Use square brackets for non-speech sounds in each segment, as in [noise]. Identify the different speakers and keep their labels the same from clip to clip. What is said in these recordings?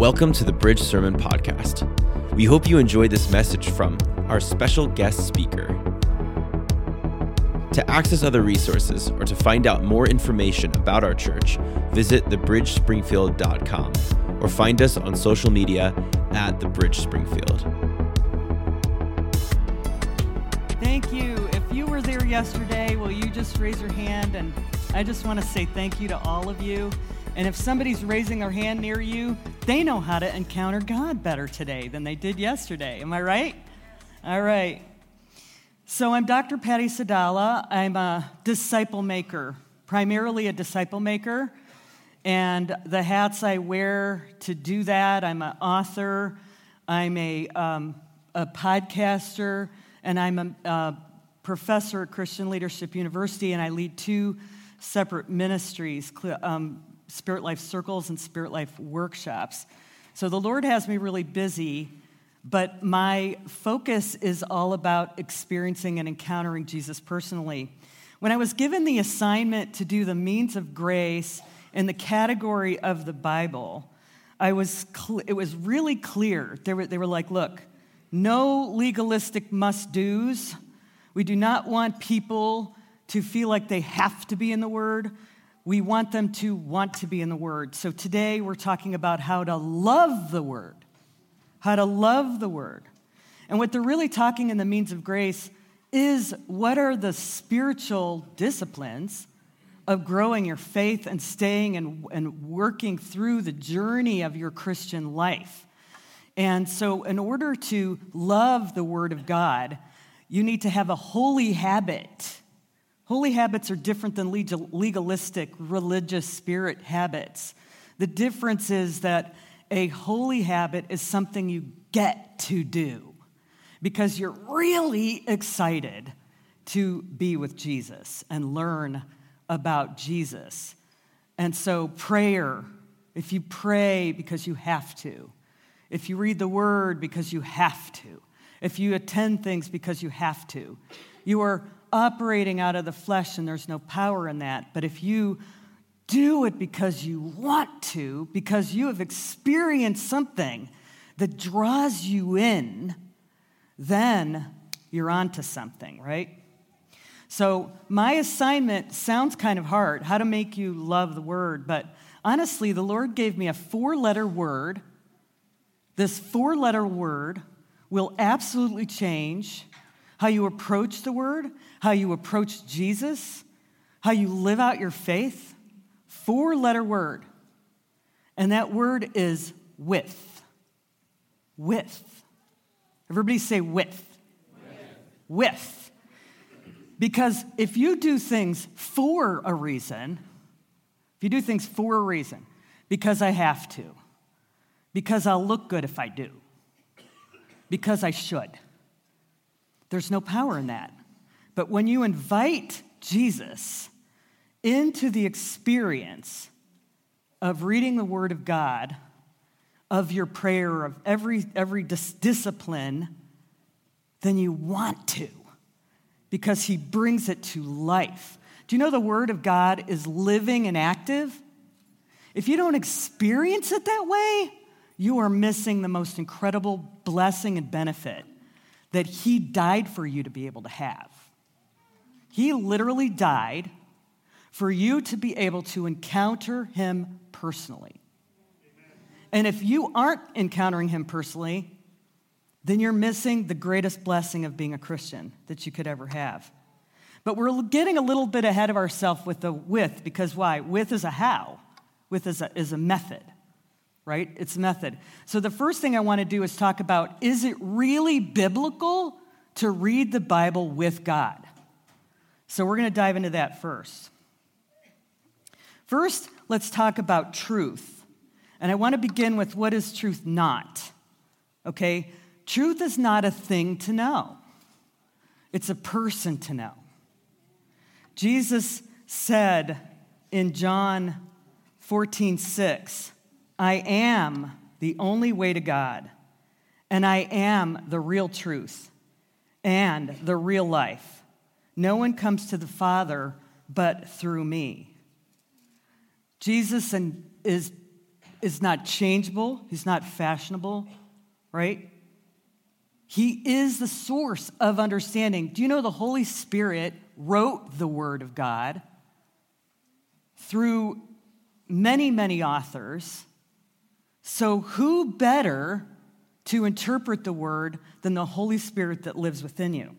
Speaker 1: Welcome to the Bridge Sermon Podcast. We hope you enjoyed this message from our special guest speaker. To access other resources or to find out more information about our church, visit thebridgespringfield.com or find us on social media at The Bridge Springfield.
Speaker 2: Thank you. If you were there yesterday, will you just raise your hand? And I just want to say thank you to all of you. And if somebody's raising their hand near you, they know how to encounter God better today than they did yesterday. Am I right? All right. So I'm Dr. Patty Sadallah. I'm a disciple maker, primarily a disciple maker. And the hats I wear to do that I'm an author, I'm a, um, a podcaster, and I'm a, a professor at Christian Leadership University, and I lead two separate ministries um, Spirit Life Circles and Spirit Life Workshops. So the Lord has me really busy, but my focus is all about experiencing and encountering Jesus personally. When I was given the assignment to do the means of grace in the category of the Bible, I was cl- it was really clear. They were, they were like, look, no legalistic must do's. We do not want people to feel like they have to be in the Word we want them to want to be in the Word. So today we're talking about how to love the Word. How to love the Word. And what they're really talking in the means of grace is what are the spiritual disciplines of growing your faith and staying and, and working through the journey of your Christian life. And so, in order to love the Word of God, you need to have a holy habit Holy habits are different than legalistic religious spirit habits. The difference is that a holy habit is something you get to do because you're really excited to be with Jesus and learn about Jesus. And so, prayer, if you pray because you have to, if you read the word because you have to, if you attend things because you have to, you are operating out of the flesh and there's no power in that. But if you do it because you want to, because you have experienced something that draws you in, then you're onto something, right? So, my assignment sounds kind of hard how to make you love the word, but honestly, the Lord gave me a four letter word. This four letter word will absolutely change how you approach the word, how you approach Jesus, how you live out your faith. Four letter word. And that word is with. With. Everybody say with. With. with. Because if you do things for a reason, if you do things for a reason, because I have to, because I'll look good if I do, because I should, there's no power in that. But when you invite Jesus into the experience of reading the Word of God, of your prayer, of every, every dis- discipline, then you want to because He brings it to life. Do you know the Word of God is living and active? If you don't experience it that way, you are missing the most incredible blessing and benefit that He died for you to be able to have. He literally died for you to be able to encounter Him personally. And if you aren't encountering Him personally, then you're missing the greatest blessing of being a Christian that you could ever have. But we're getting a little bit ahead of ourselves with the with, because why? With is a how, with is a, is a method right? It's a method. So the first thing I want to do is talk about is it really biblical to read the Bible with God? So we're going to dive into that first. First, let's talk about truth. And I want to begin with what is truth not? Okay? Truth is not a thing to know. It's a person to know. Jesus said in John 14, 6, I am the only way to God, and I am the real truth and the real life. No one comes to the Father but through me. Jesus is is not changeable, He's not fashionable, right? He is the source of understanding. Do you know the Holy Spirit wrote the Word of God through many, many authors? So, who better to interpret the Word than the Holy Spirit that lives within you?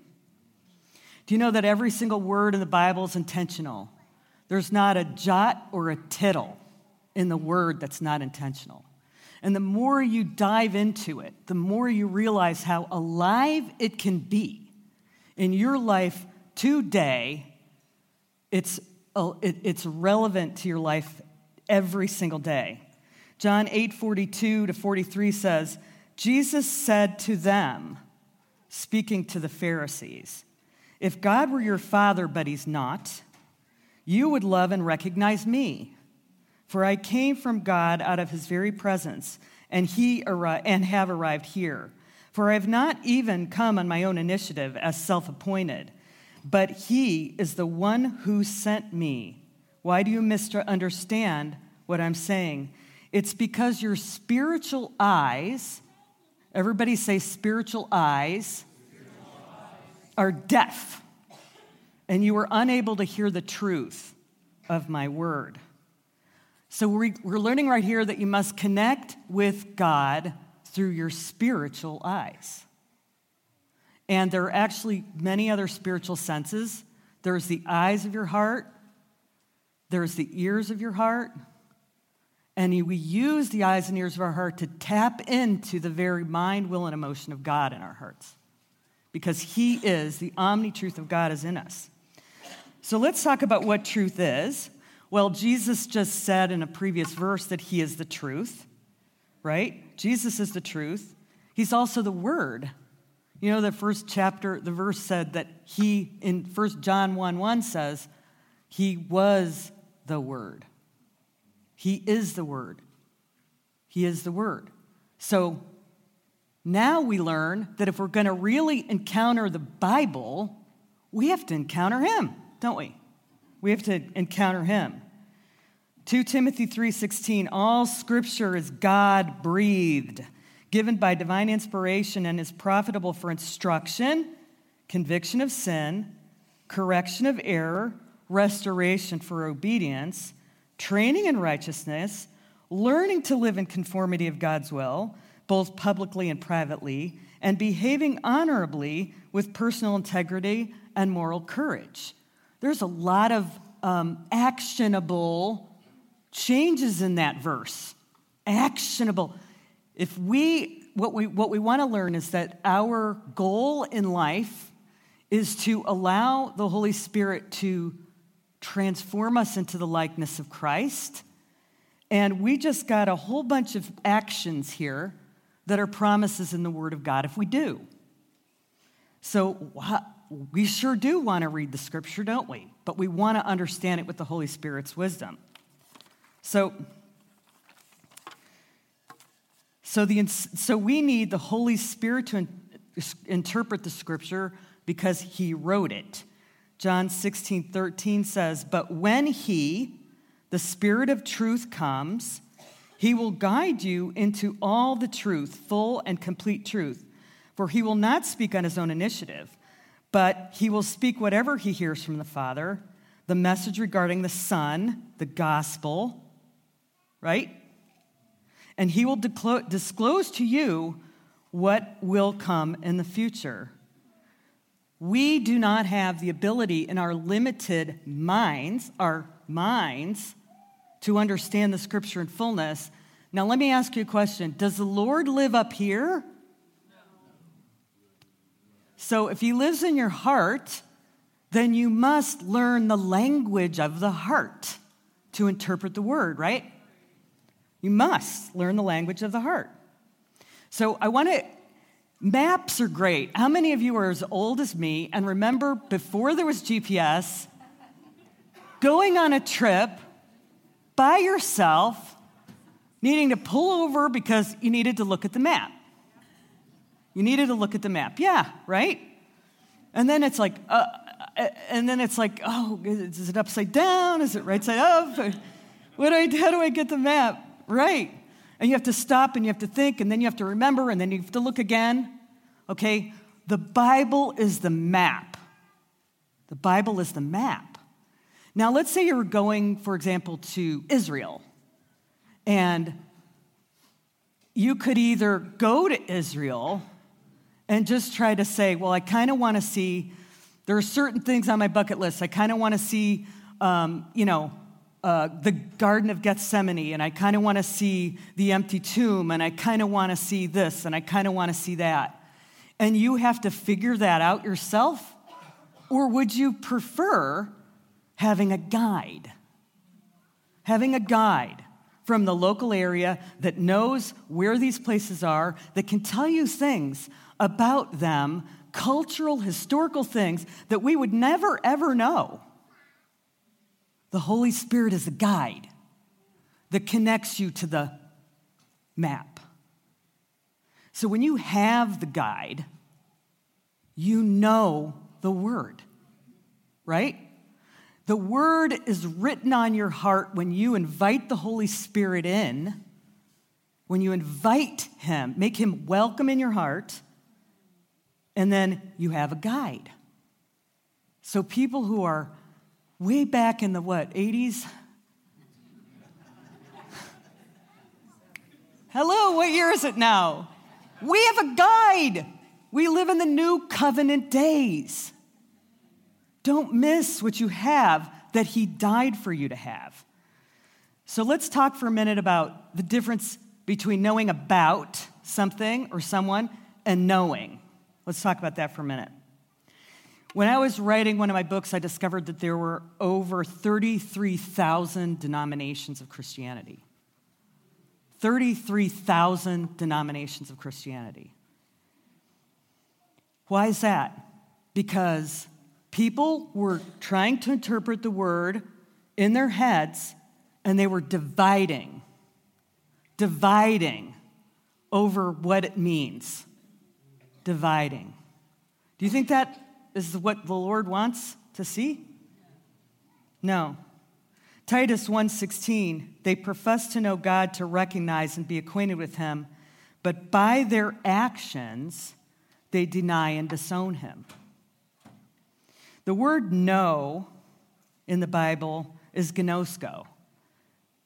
Speaker 2: Do you know that every single word in the Bible is intentional? There's not a jot or a tittle in the word that's not intentional. And the more you dive into it, the more you realize how alive it can be in your life today. It's, uh, it's relevant to your life every single day. John 8 42 to 43 says, Jesus said to them, speaking to the Pharisees, If God were your father, but he's not, you would love and recognize me. For I came from God out of his very presence, and, he arri- and have arrived here. For I have not even come on my own initiative as self appointed, but he is the one who sent me. Why do you misunderstand what I'm saying? It's because your spiritual eyes, everybody say spiritual eyes, spiritual eyes. Are deaf and you were unable to hear the truth of my word. So we're, learning right here that you must connect with God through your spiritual eyes. And there are actually many other spiritual senses. There's the eyes of your heart, there's the ears of your heart. And we use the eyes and ears of our heart to tap into the very mind, will, and emotion of God in our hearts. Because He is, the omni truth of God is in us. So let's talk about what truth is. Well, Jesus just said in a previous verse that he is the truth, right? Jesus is the truth. He's also the word. You know, the first chapter, the verse said that he, in 1 John 1 1 says, he was the word. He is the word. He is the word. So now we learn that if we're going to really encounter the Bible, we have to encounter him don't we? We have to encounter him. 2 Timothy 3:16 All scripture is God breathed, given by divine inspiration and is profitable for instruction, conviction of sin, correction of error, restoration for obedience, training in righteousness, learning to live in conformity of God's will, both publicly and privately, and behaving honorably with personal integrity and moral courage there's a lot of um, actionable changes in that verse. Actionable. If we, what we, what we want to learn is that our goal in life is to allow the Holy Spirit to transform us into the likeness of Christ. And we just got a whole bunch of actions here that are promises in the Word of God if we do. So, we sure do want to read the scripture, don't we? But we want to understand it with the Holy Spirit's wisdom. So, so, the, so we need the Holy Spirit to in, interpret the scripture because he wrote it. John 16, 13 says, But when he, the Spirit of truth, comes, he will guide you into all the truth, full and complete truth. For he will not speak on his own initiative but he will speak whatever he hears from the Father, the message regarding the Son, the gospel, right? And he will disclose to you what will come in the future. We do not have the ability in our limited minds, our minds, to understand the scripture in fullness. Now, let me ask you a question Does the Lord live up here so if he lives in your heart, then you must learn the language of the heart to interpret the word, right? You must learn the language of the heart. So I want to, maps are great. How many of you are as old as me and remember before there was GPS, going on a trip by yourself, needing to pull over because you needed to look at the map? You needed to look at the map. Yeah, right? And then it's like, uh, uh, and then it's like, oh, is it upside down? Is it right side up? What do I, how do I get the map? Right. and you have to stop and you have to think and then you have to remember and then you have to look again. Okay? The Bible is the map. The Bible is the map. Now, let's say you're going, for example, to Israel, and you could either go to Israel and just try to say, well, I kind of want to see, there are certain things on my bucket list. I kind of want to see, um, you know, uh, the Garden of Gethsemane, and I kind of want to see the empty tomb, and I kind of want to see this, and I kind of want to see that. And you have to figure that out yourself? Or would you prefer having a guide? Having a guide from the local area that knows where these places are, that can tell you things about them, cultural, historical things that we would never, ever know. The Holy Spirit is a guide that connects you to the map. So when you have the guide, you know the word, right? The word is written on your heart when you invite the Holy Spirit in, when you invite him, make him welcome in your heart, and then you have a guide. So people who are way back in the what, 80s? Hello, what year is it now? We have a guide. We live in the new covenant days. Don't miss what you have that He died for you to have. So let's talk for a minute about the difference between knowing about something or someone and knowing. Let's talk about that for a minute. When I was writing one of my books, I discovered that there were over 33,000 denominations of Christianity. 33,000 denominations of Christianity. Why is that? Because people were trying to interpret the word in their heads and they were dividing, dividing over what it means. Dividing. Do you think that is what the Lord wants to see? No. Titus 1:16 they profess to know God to recognize and be acquainted with him but by their actions they deny and disown him. The word know in the Bible is gnosko,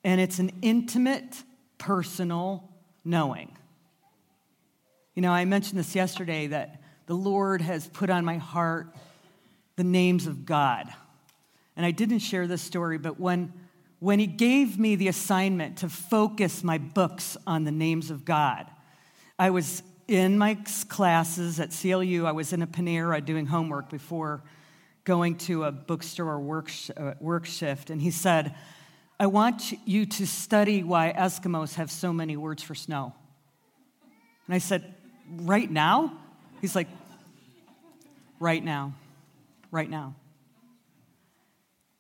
Speaker 2: and it's an intimate, personal knowing. You know, I mentioned this yesterday that the Lord has put on my heart the names of God. And I didn't share this story, but when, when He gave me the assignment to focus my books on the names of God, I was in my classes at CLU, I was in a Panera doing homework before going to a bookstore work, uh, work shift. And he said, I want you to study why Eskimos have so many words for snow. And I said, Right now? He's like, Right now. Right now.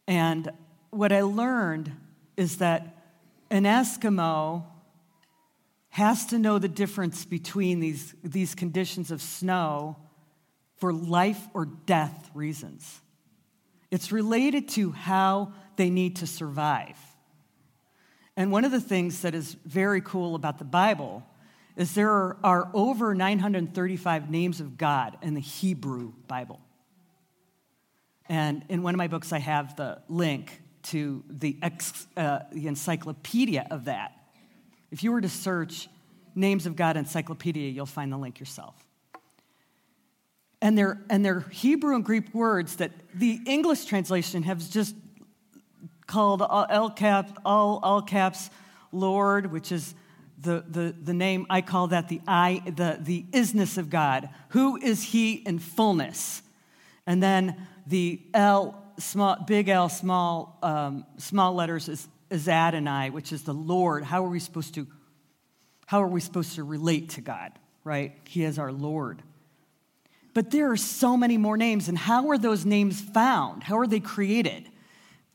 Speaker 2: And what I learned is that an Eskimo has to know the difference between these, these conditions of snow for life or death reasons. It's related to how they need to survive. And one of the things that is very cool about the Bible is there are, over 935 names of God in the Hebrew Bible. And in one of my books, I have the link to the, ex, uh, the encyclopedia of that. If you were to search Names of God Encyclopedia, you'll find the link yourself. And they're, and they're Hebrew and Greek words that the English translation has just called all caps, all, all caps Lord, which is the, the, the name, I call that the I, the, the isness of God. Who is he in fullness? And then the L, small, big L, small, um, small letters is, is Adonai, which is the Lord. How are we supposed to how are we supposed to relate to God, right? He is our Lord. But there are so many more names, and how are those names found? How are they created?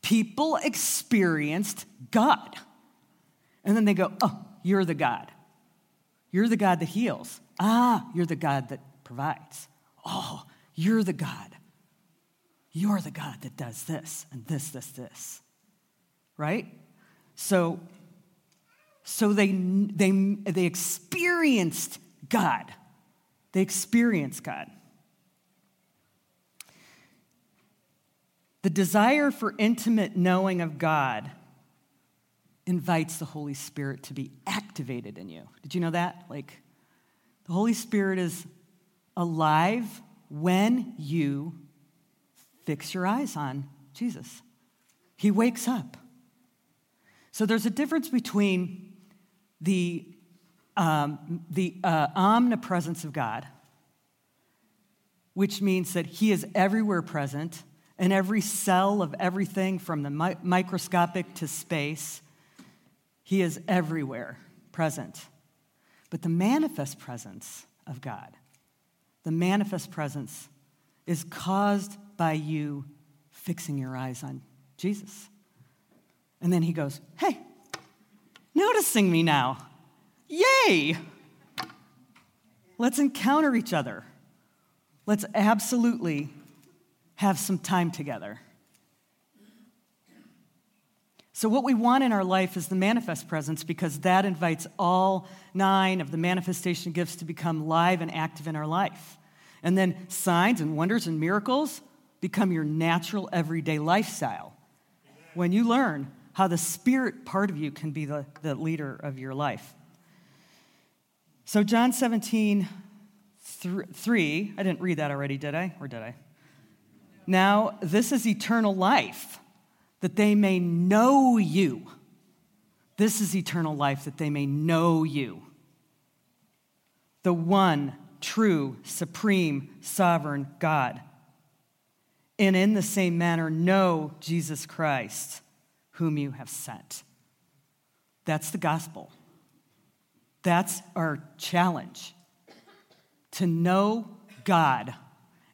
Speaker 2: People experienced God. And then they go, Oh, you're the God. You're the God that heals. Ah, you're the God that provides. Oh, you're the God. You're the God that does this and this, this, this. Right? So So they, they, they experienced God. They experienced God. The desire for intimate knowing of God invites the Holy Spirit to be activated in you. Did you know that? Like, the Holy Spirit is alive when you fix your eyes on Jesus. He wakes up. So there's a difference between the, um, the uh, omnipresence of God, which means that He is everywhere present in every cell of everything from the mi- microscopic to space. He is everywhere present. But the manifest presence of God, the manifest presence is caused by you fixing your eyes on Jesus. And then he goes, Hey, noticing me now. Yay! Let's encounter each other. Let's absolutely have some time together. So, what we want in our life is the manifest presence because that invites all nine of the manifestation gifts to become live and active in our life. And then signs and wonders and miracles become your natural everyday lifestyle when you learn how the spirit part of you can be the, the leader of your life. So, John 17, 3, I didn't read that already, did I? Or did I? Now, this is eternal life, that they may know you. This is eternal life, that they may know you. The one true, supreme, sovereign God. And in the same manner, know Jesus Christ, whom you have sent. That's the gospel. That's our challenge to know God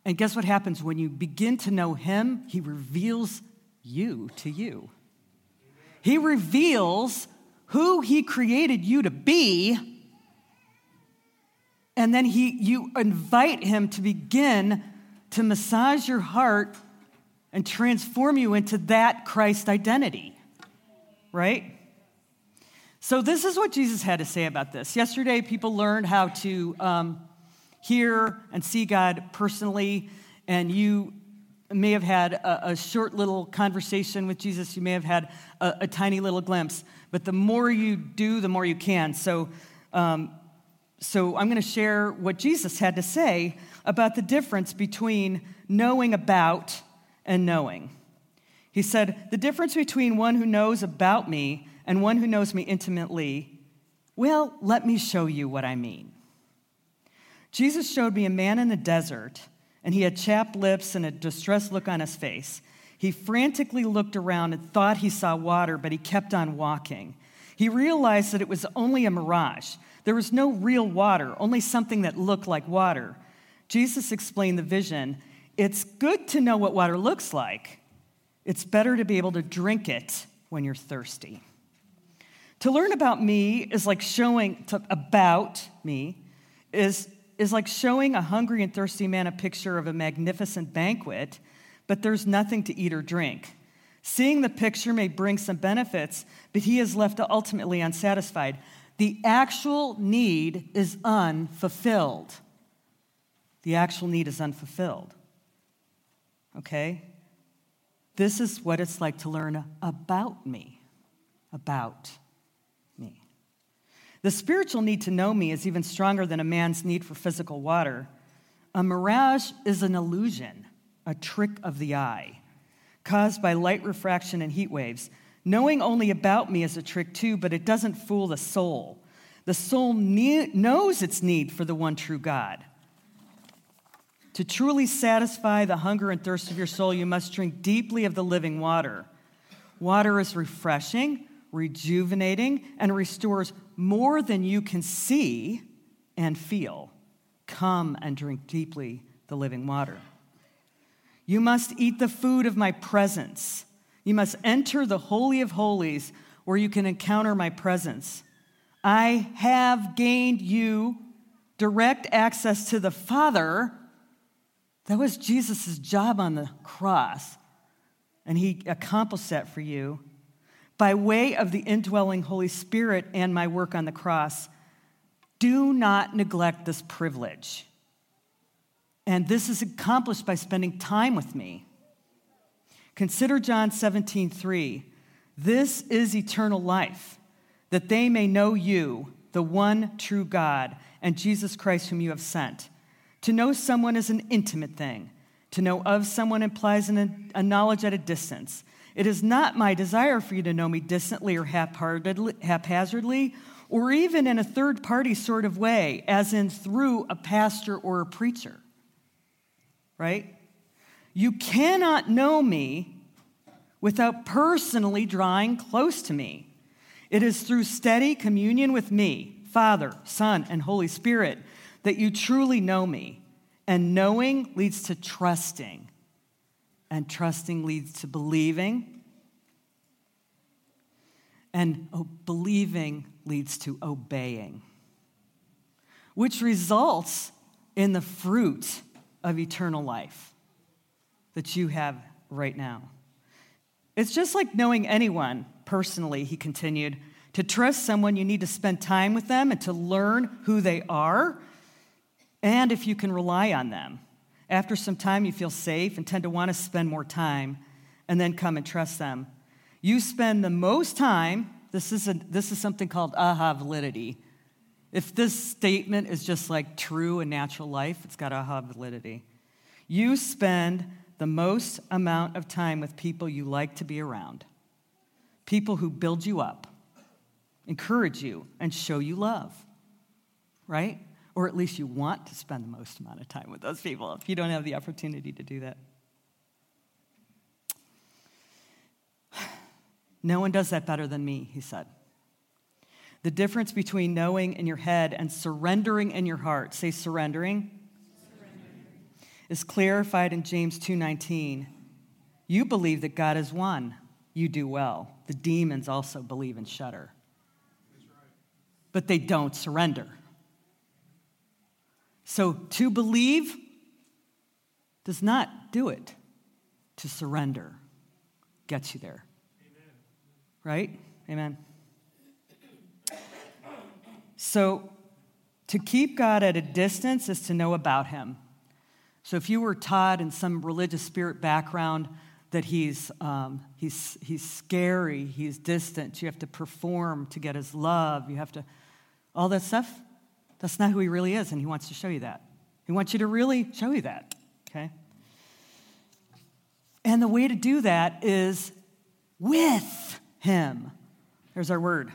Speaker 2: and guess what happens when you begin to know Him? He reveals you to you. He reveals who He created you to be. And then he, you invite Him to begin to massage your heart and transform you into that Christ identity, right? So, this is what Jesus had to say about this. Yesterday, people learned how to. Um, hear and see God personally, and you may have had a, a short little conversation with Jesus, you may have had a, a, tiny little glimpse, but the more you do, the more you can. So, um, so I'm going to share what Jesus had to say about the difference between knowing about and knowing. He said, The difference between one who knows about me and one who knows me intimately, well, let me show you what I mean. Jesus showed me a man in the desert, and he had chapped lips and a distressed look on his face. He frantically looked around and thought he saw water, but he kept on walking. He realized that it was only a mirage. There was no real water, only something that looked like water. Jesus explained the vision. It's good to know what water looks like. It's better to be able to drink it when you're thirsty. To learn about me is like showing to, about me is is like showing a hungry and thirsty man a picture of a magnificent banquet, but there's nothing to eat or drink. Seeing the picture may bring some benefits, but he is left ultimately unsatisfied. The actual need is unfulfilled. The actual need is unfulfilled. Okay? This is what it's like to learn about me. About the spiritual need to know me is even stronger than a man's need for physical water. A mirage is an illusion, a trick of the eye, caused by light refraction and heat waves. Knowing only about me is a trick too, but it doesn't fool the soul. The soul knows its need for the one true God. To truly satisfy the hunger and thirst of your soul, you must drink deeply of the living water. Water is refreshing, rejuvenating, and restores more than you can see and feel. Come and drink deeply the living water. You must eat the food of my presence. You must enter the Holy of Holies where you can encounter my presence. I have gained you direct access to the Father. That was Jesus' job on the cross, and he accomplished that for you. By way of the indwelling Holy Spirit and my work on the cross, do not neglect this privilege. And this is accomplished by spending time with me. Consider John 17, 3. This is eternal life, that they may know you, the one true God, and Jesus Christ, whom you have sent. To know someone is an intimate thing. To know of someone implies an, a knowledge at a distance. It is not my desire for you to know me distantly or haphazardly, or even in a third party sort of way, as in through a pastor or a preacher. Right? You cannot know me without personally drawing close to me. It is through steady communion with me, Father, Son, and Holy Spirit, that you truly know me. And knowing leads to trusting, and trusting leads to believing, and believing leads to obeying, which results in the fruit of eternal life that you have right now. It's just like knowing anyone personally, he continued. To trust someone, you need to spend time with them and to learn who they are and if you can rely on them. After some time, you feel safe and tend to want to spend more time and then come and trust them. You spend the most time, this is, a, this is something called aha validity. If this statement is just like true in natural life, it's got aha validity. You spend the most amount of time with people you like to be around, people who build you up, encourage you, and show you love, right? Or at least you want to spend the most amount of time with those people if you don't have the opportunity to do that. No one does that better than me, he said. The difference between knowing in your head and surrendering in your heart, say surrendering, is clarified in James 2:19. You believe that God is one. You do well. The demons also believe and shudder. But they don't surrender. So to believe does not do it. To surrender gets you there. Amen. Right? Amen. So to keep God at a distance is to know about him. So if you were taught in some religious spirit background that he's, um, he's, he's scary, he's distant, you have to perform to get his love, you have to, all that stuff, that's not who he really is, and he wants to show you that. He wants you to really show you that, okay? And the way to do that is with him. There's our word,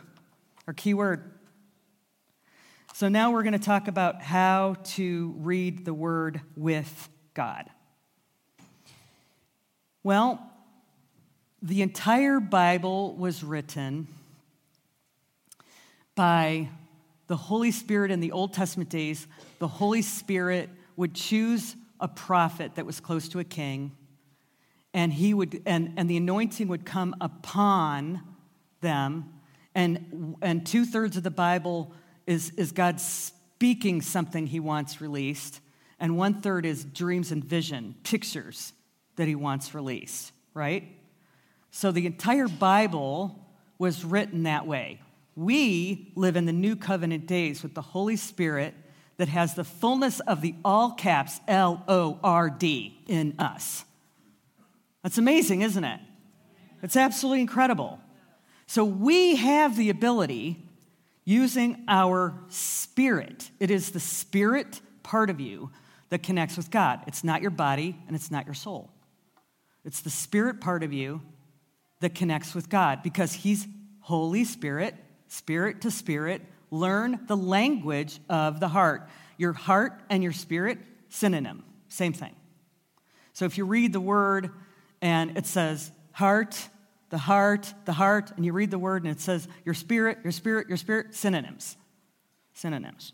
Speaker 2: our key word. So now we're going to talk about how to read the word with God. Well, the entire Bible was written by the Holy Spirit in the Old Testament days. The Holy Spirit would choose a prophet that was close to a king, and he would and, and the anointing would come upon them, and and two-thirds of the Bible is, is God speaking something he wants released, and one third is dreams and vision, pictures that he wants released, right? So the entire Bible was written that way. We live in the new covenant days with the Holy Spirit that has the fullness of the all caps L O R D in us. That's amazing, isn't it? It's absolutely incredible. So we have the ability using our spirit. It is the spirit part of you that connects with God. It's not your body and it's not your soul. It's the spirit part of you that connects with God because He's Holy Spirit, spirit to spirit. Learn the language of the heart. Your heart and your spirit, synonym, same thing. So if you read the word and it says heart, the heart, the heart, and you read the word and it says your spirit, your spirit, your spirit, synonyms. Synonyms.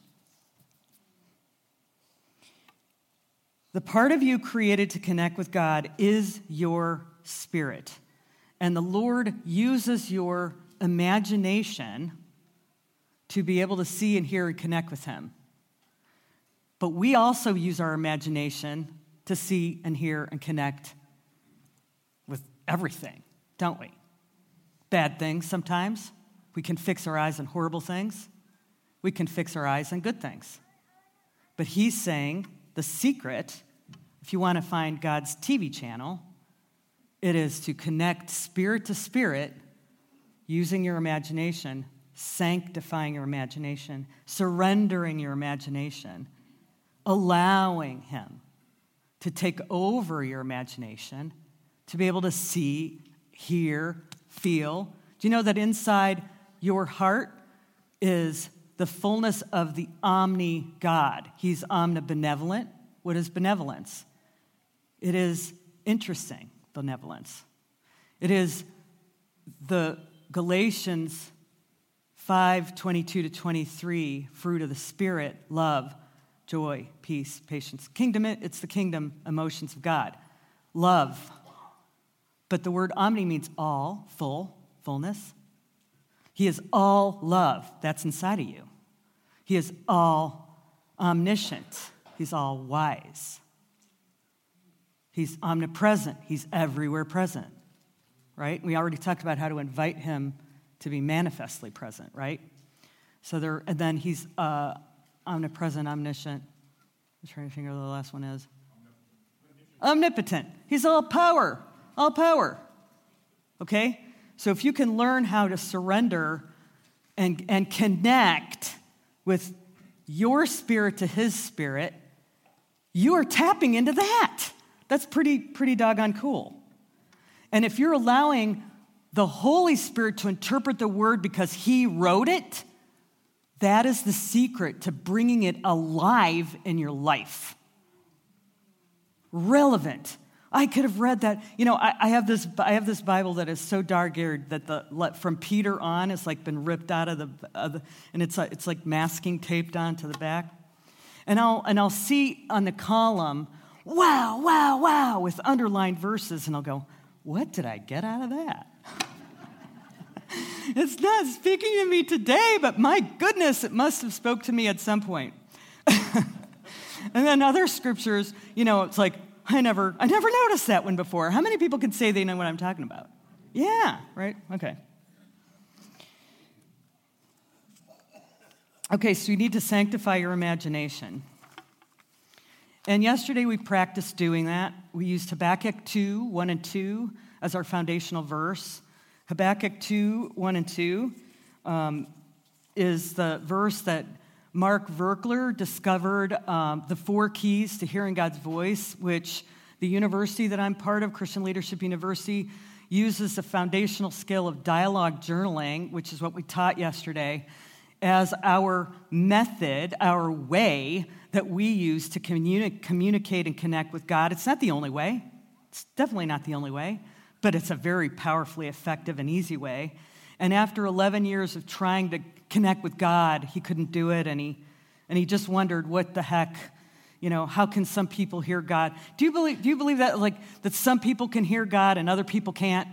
Speaker 2: The part of you created to connect with God is your spirit. And the Lord uses your imagination to be able to see and hear and connect with Him. But we also use our imagination to see and hear and connect with everything don't we? bad things sometimes. We can fix our eyes on horrible things. We can fix our eyes on good things. But he's saying the secret, if you want to find God's TV channel, it is to connect spirit to spirit using your imagination, sanctifying your imagination, surrendering your imagination, allowing Him to take over your imagination, to be able to see, hear, feel. Do you know that inside your heart is the fullness of the omni God? He's omnibenevolent. What is benevolence? It is interesting benevolence. It is the Galatians 5 22 to 23 fruit of the Spirit, love, joy, peace, patience. Kingdom, it's the kingdom emotions of God. Love. But the word omni means all, full, fullness. He is all love. That's inside of you. He is all omniscient. He's all wise. He's omnipresent. He's everywhere present, right? We already talked about how to invite him to be manifestly present, right? So there, and then he's uh, omnipresent, omniscient. I'm trying to figure out what the last one is. Omnipotent. He's all power, all power. Okay? So if you can learn how to surrender and, and connect with your spirit to his spirit, you are tapping into that. That's pretty, pretty doggone cool. And if you're allowing the Holy Spirit to interpret the word because he wrote it, that is the secret to bringing it alive in your life. Relevant. I could have read that. You know, I, I, have this. I have this Bible that is so dog-eared that the from Peter on it's like been ripped out of the, of the and it's it's like masking taped onto the back. And I'll and I'll see on the column wow, wow, wow, with underlined verses, and I'll go, what did I get out of that? [laughs] it's not speaking to me today, but my goodness, it must have spoke to me at some point. [laughs] and then other scriptures, you know, it's like, I never, I never noticed that one before. How many people can say they know what I'm talking about? Yeah, right? Okay. Okay, so you need to sanctify your imagination. And yesterday we practiced doing that. We used Habakkuk 2, 1 and 2 as our foundational verse. Habakkuk 2, 1 and 2 um, is the verse that Mark Virkler discovered um, the four keys to hearing God's voice, which the university that I'm part of, Christian Leadership University, uses the foundational skill of dialogue journaling, which is what we taught yesterday, as our method, our way that we use to communi- communicate and connect with God. It's not the only way, it's definitely not the only way, but it's a very powerfully effective and easy way. And after 11 years of trying to connect with God, he couldn't do it, and he, and he just wondered, what the heck? You know, how can some people hear God? Do you believe, do you believe that, like, that some people can hear God and other people can't?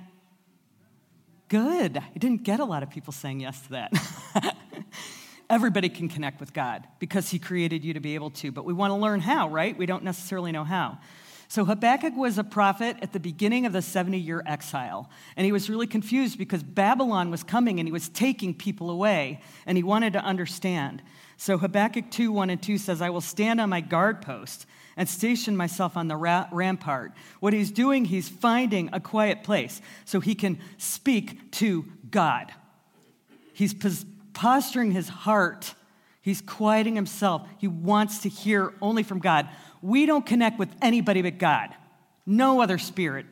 Speaker 2: Good. I didn't get a lot of people saying yes to that. [laughs] Everybody can connect with God because He created you to be able to, but we want to learn how, right? We don't necessarily know how. So Habakkuk was a prophet at the beginning of the 70 year exile. And he was really confused because Babylon was coming and he was taking people away, and he wanted to understand. So Habakkuk 2 1 and 2 says, I will stand on my guard post and station myself on the ra- rampart. What he's doing, he's finding a quiet place so he can speak to God. He's pos- posturing his heart. He's quieting himself. He wants to hear only from God. We don't connect with anybody but God. No other spirit.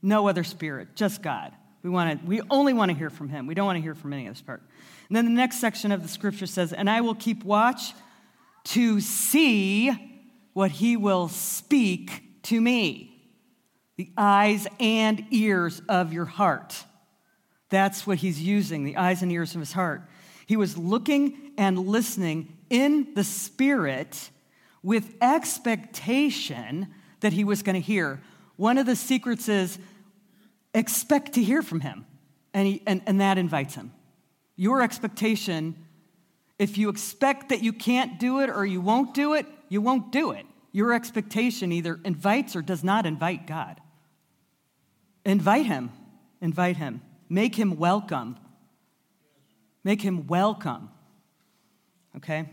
Speaker 2: No other spirit, just God. We, want to, we only want to hear from him. We don't want to hear from any other spirit. And then the next section of the scripture says, And I will keep watch to see what he will speak to me. The eyes and ears of your heart. That's what he's using, the eyes and ears of his heart. He was looking and listening in the Spirit with expectation that he was going to hear. One of the secrets is expect to hear from him, and, he, and, and that invites him. Your expectation, if you expect that you can't do it or you won't do it, you won't do it. Your expectation either invites or does not invite God. Invite him. Invite him. make him welcome. Make him welcome. Okay?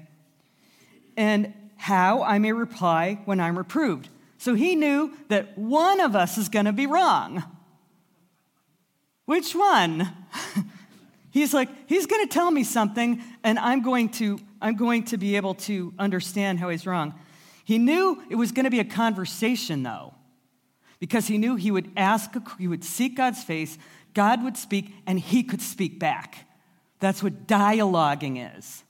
Speaker 2: And how I may reply when I'm reproved. So he knew that one of us is going to be wrong. Which one? [laughs] he's like, he's going to tell me something, and I'm going to, I'm going to be able to understand how he's wrong. He knew it was going to be a conversation, though, because he knew he would ask, he would seek God's face, God would speak, and he could speak back. That's what dialoguing is.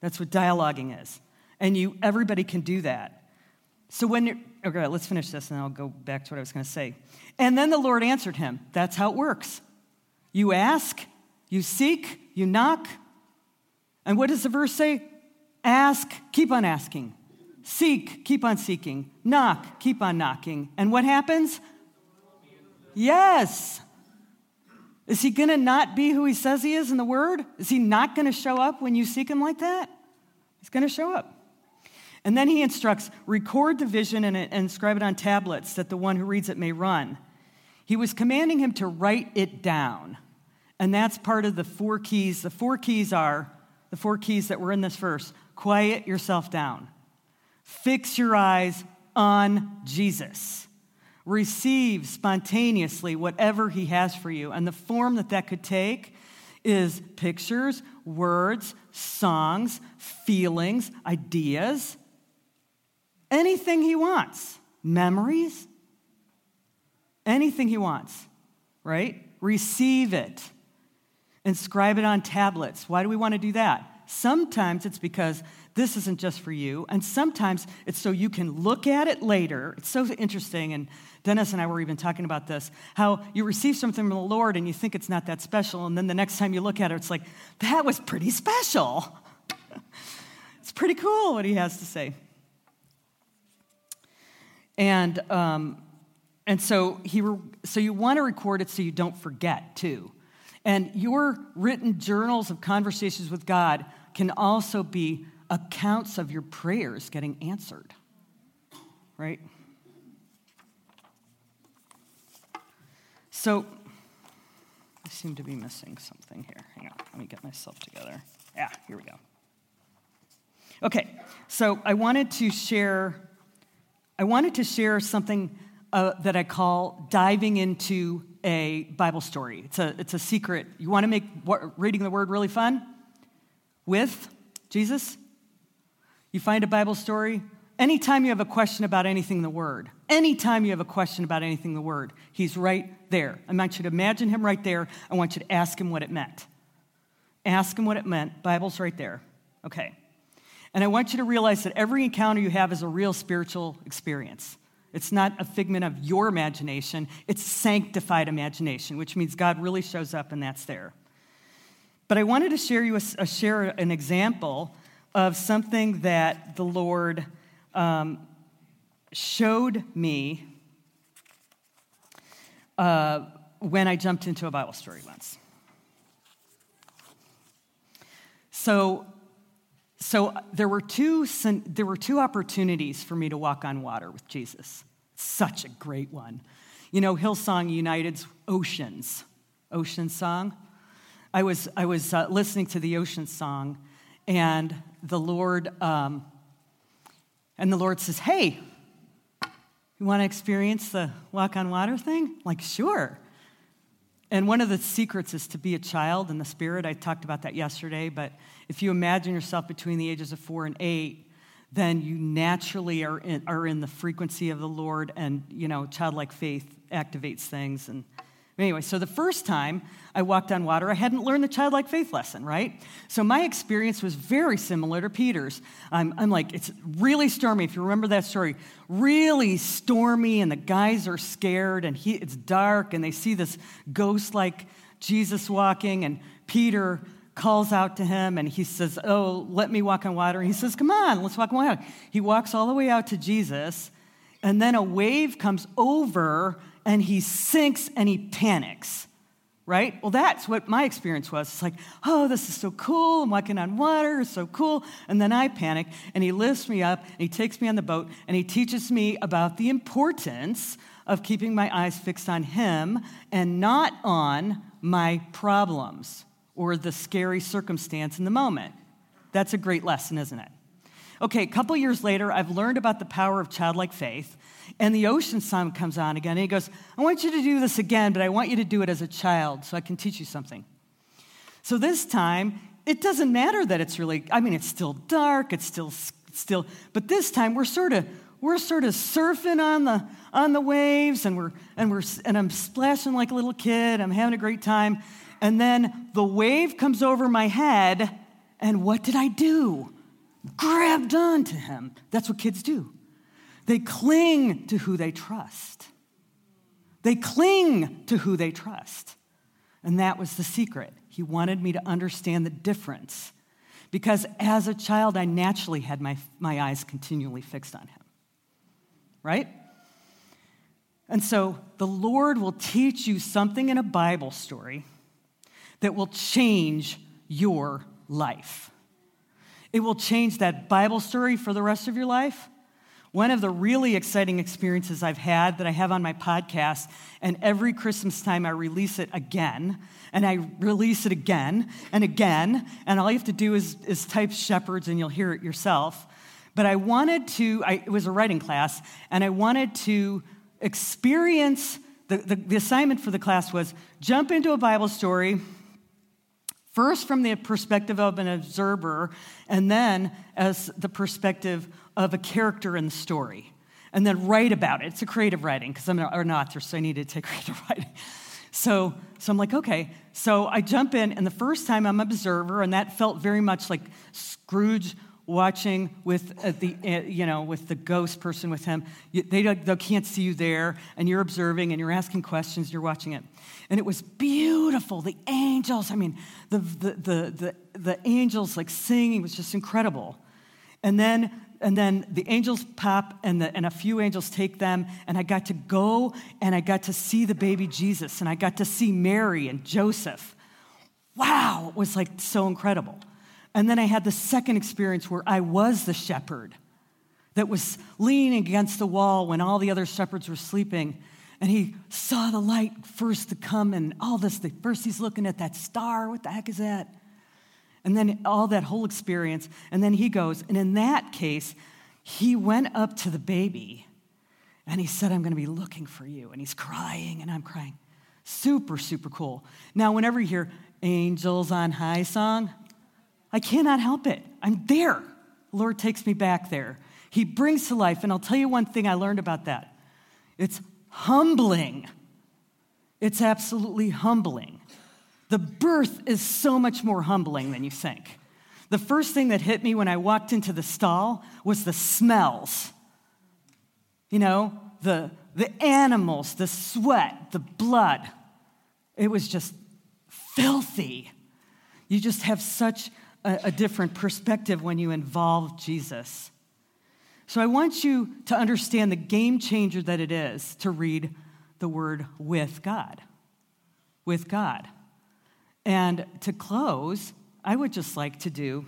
Speaker 2: That's what dialoguing is. And you, everybody can do that. So when you're, okay, let's finish this and I'll go back to what I was going to say. And then the Lord answered him. That's how it works. You ask, you seek, you knock. And what does the verse say? Ask, keep on asking. Seek, keep on seeking. Knock, keep on knocking. And what happens? Yes. Is he going to not be who he says he is in the word? Is he not going to show up when you seek him like that? He's going to show up. And then he instructs record the vision and, inscribe it on tablets that the one who reads it may run. He was commanding him to write it down. And that's part of the four keys. The four keys are the four keys that were in this verse quiet yourself down, fix your eyes on Jesus receive spontaneously whatever He has for you. And the form that that could take is pictures, words, songs, feelings, ideas, anything He wants, memories, anything He wants, right? Receive it. Inscribe it on tablets. Why do we want to do that? Sometimes it's because this isn't just for you, and sometimes it's so you can look at it later. It's so interesting, and Dennis and I were even talking about this how you receive something from the Lord and you think it's not that special, and then the next time you look at it, it's like, that was pretty special. [laughs] it's pretty cool what he has to say. And, um, and so, he re- so you want to record it so you don't forget, too. And your written journals of conversations with God can also be accounts of your prayers getting answered, right? So, I seem to be missing something here. Hang on, let me get myself together. Yeah, here we go. Okay, so I wanted to share. I wanted to share something uh, that I call diving into a Bible story. It's a, it's a secret. You want to make reading the word really fun? With Jesus? You find a Bible story, Anytime you have a question about anything in the Word, anytime you have a question about anything in the Word, He's right there. I want you to imagine Him right there. I want you to ask Him what it meant. Ask Him what it meant. Bible's right there. Okay. And I want you to realize that every encounter you have is a real spiritual experience. It's not a figment of your imagination, it's sanctified imagination, which means God really shows up and that's there. But I wanted to share you a, a share an example of something that the Lord um, showed me uh, when I jumped into a Bible story once. So, so there were two there were two opportunities for me to walk on water with Jesus. Such a great one. You know, Hillsong United's Oceans, Ocean Song. I was I was uh, listening to the Ocean Song, and the Lord. Um, and the Lord says, Hey, you want to experience the walk on water thing? like, sure. And one of the secrets is to be a child in the spirit. I talked about that yesterday, but if you imagine yourself between the ages of four and eight, then you naturally are in, are in the frequency of the Lord, and you know, childlike faith activates things and Anyway, so the first time I walked on water, I hadn't learned the childlike faith lesson, right? So my experience was very similar to Peter's. I'm, I'm like, it's really stormy. If you remember that story, really stormy, and the guys are scared, and he, it's dark, and they see this ghost like Jesus walking, and Peter calls out to him and he says, Oh, let me walk on water. And he says, Come on, let's walk on water. He walks all the way out to Jesus, and then a wave comes over and he sinks and he panics, right? Well, that's what my experience was. It's like, oh, this is so cool. I'm walking on water. It's so cool. And then I panic, and he lifts me up, and he takes me on the boat, and he teaches me about the importance of keeping my eyes fixed on him and not on my problems or the scary circumstance in the moment. That's a great lesson, isn't it? Okay, a couple years later, I've learned about the power of childlike faith, and the ocean song comes on again. And he goes, I want you to do this again, but I want you to do it as a child so I can teach you something. So this time, it doesn't matter that it's really, I mean, it's still dark, it's still, still, but this time we're sort of, we're sort of surfing on the, on the waves and we're, and we're, and I'm splashing like a little kid. I'm having a great time. And then the wave comes over my head, and what did I do? Grabbed onto him. That's what kids do. They cling to who they trust. They cling to who they trust. And that was the secret. He wanted me to understand the difference because as a child, I naturally had my, my eyes continually fixed on him. Right? And so the Lord will teach you something in a Bible story that will change your life. It will change that Bible story for the rest of your life. One of the really exciting experiences I've had that I have on my podcast, and every Christmas time I release it again, and I release it again and again, and all you have to do is, is type shepherds and you'll hear it yourself. But I wanted to, I, it was a writing class, and I wanted to experience the, the, the assignment for the class was jump into a Bible story First, from the perspective of an observer, and then as the perspective of a character in the story. And then write about it. It's a creative writing, because I'm an author, so I need to take [laughs] creative writing. So, so I'm like, okay. So I jump in, and the first time I'm observer, and that felt very much like Scrooge watching with uh, the uh, you know with the ghost person with him. They, they can't see you there and you're observing and you're asking questions you're watching it. And it was beautiful. The angels i mean the the the the, the angels like singing was just incredible. And then and then the angels pop and, the, and a few angels take them and i got to go and i got to see the baby jesus and i got to see mary and joseph. Wow it was like so incredible and then I had the second experience where I was the shepherd that was leaning against the wall when all the other shepherds were sleeping. And he saw the light first to come and all this. First, he's looking at that star. What the heck is that? And then all that whole experience. And then he goes, and in that case, he went up to the baby and he said, I'm going to be looking for you. And he's crying, and I'm crying. Super, super cool. Now, whenever you hear Angels on High song, I cannot help it. I'm there. The Lord takes me back there. He brings to life. And I'll tell you one thing I learned about that it's humbling. It's absolutely humbling. The birth is so much more humbling than you think. The first thing that hit me when I walked into the stall was the smells. You know, the, the animals, the sweat, the blood. It was just filthy. You just have such a, a different perspective when you involve Jesus. So I want you to understand the game changer that it is to read the word with God. With God. And to close, I would just like to do,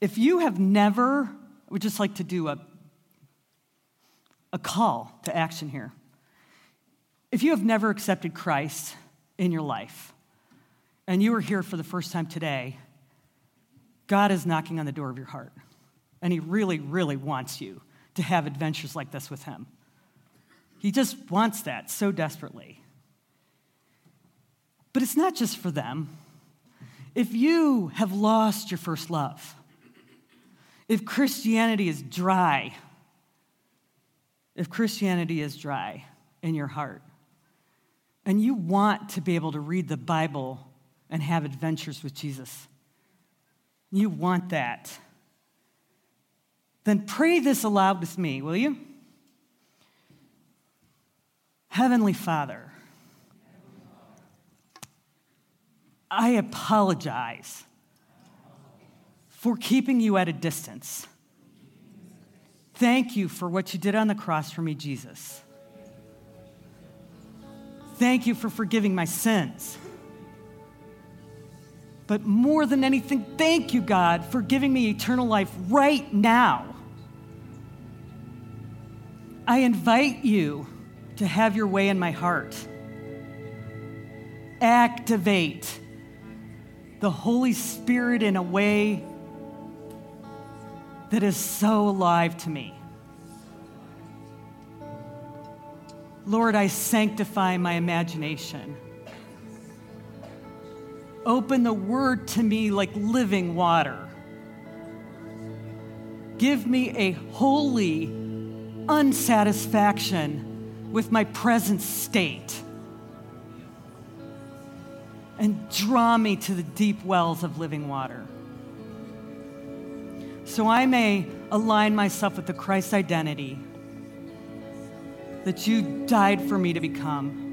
Speaker 2: if you have never, I would just like to do a, a call to action here. If you have never accepted Christ in your life, and you are here for the first time today, God is knocking on the door of your heart. And He really, really wants you to have adventures like this with Him. He just wants that so desperately. But it's not just for them. If you have lost your first love, if Christianity is dry, if Christianity is dry in your heart, and you want to be able to read the Bible and have adventures with Jesus, you want that, then pray this aloud with me, will you? Heavenly Father, I apologize for keeping you at a distance. Thank you for what you did on the cross for me, Jesus. Thank you for forgiving my sins. But more than anything, thank you, God, for giving me eternal life right now. I invite you to have your way in my heart. activate the Holy Spirit in a way that is so alive to me. Lord, I sanctify my imagination. Open the word to me like living water. Give me a holy unsatisfaction with my present state. And draw me to the deep wells of living water. So I may align myself with the Christ identity that you died for me to become.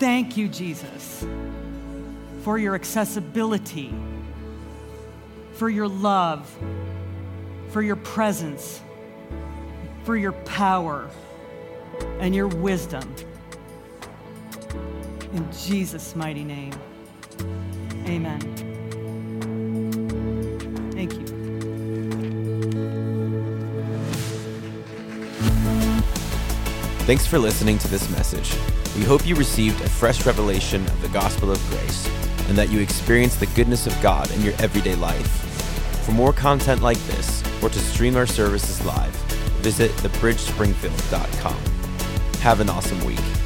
Speaker 2: Thank you, Jesus, for your accessibility, for your love, for your presence, for your power, and your wisdom. In Jesus' mighty name, amen.
Speaker 1: Thanks for listening to this message. We hope you received a fresh revelation of the gospel of grace and that you experience the goodness of God in your everyday life. For more content like this, or to stream our services live, visit thebridgespringfield.com. Have an awesome week.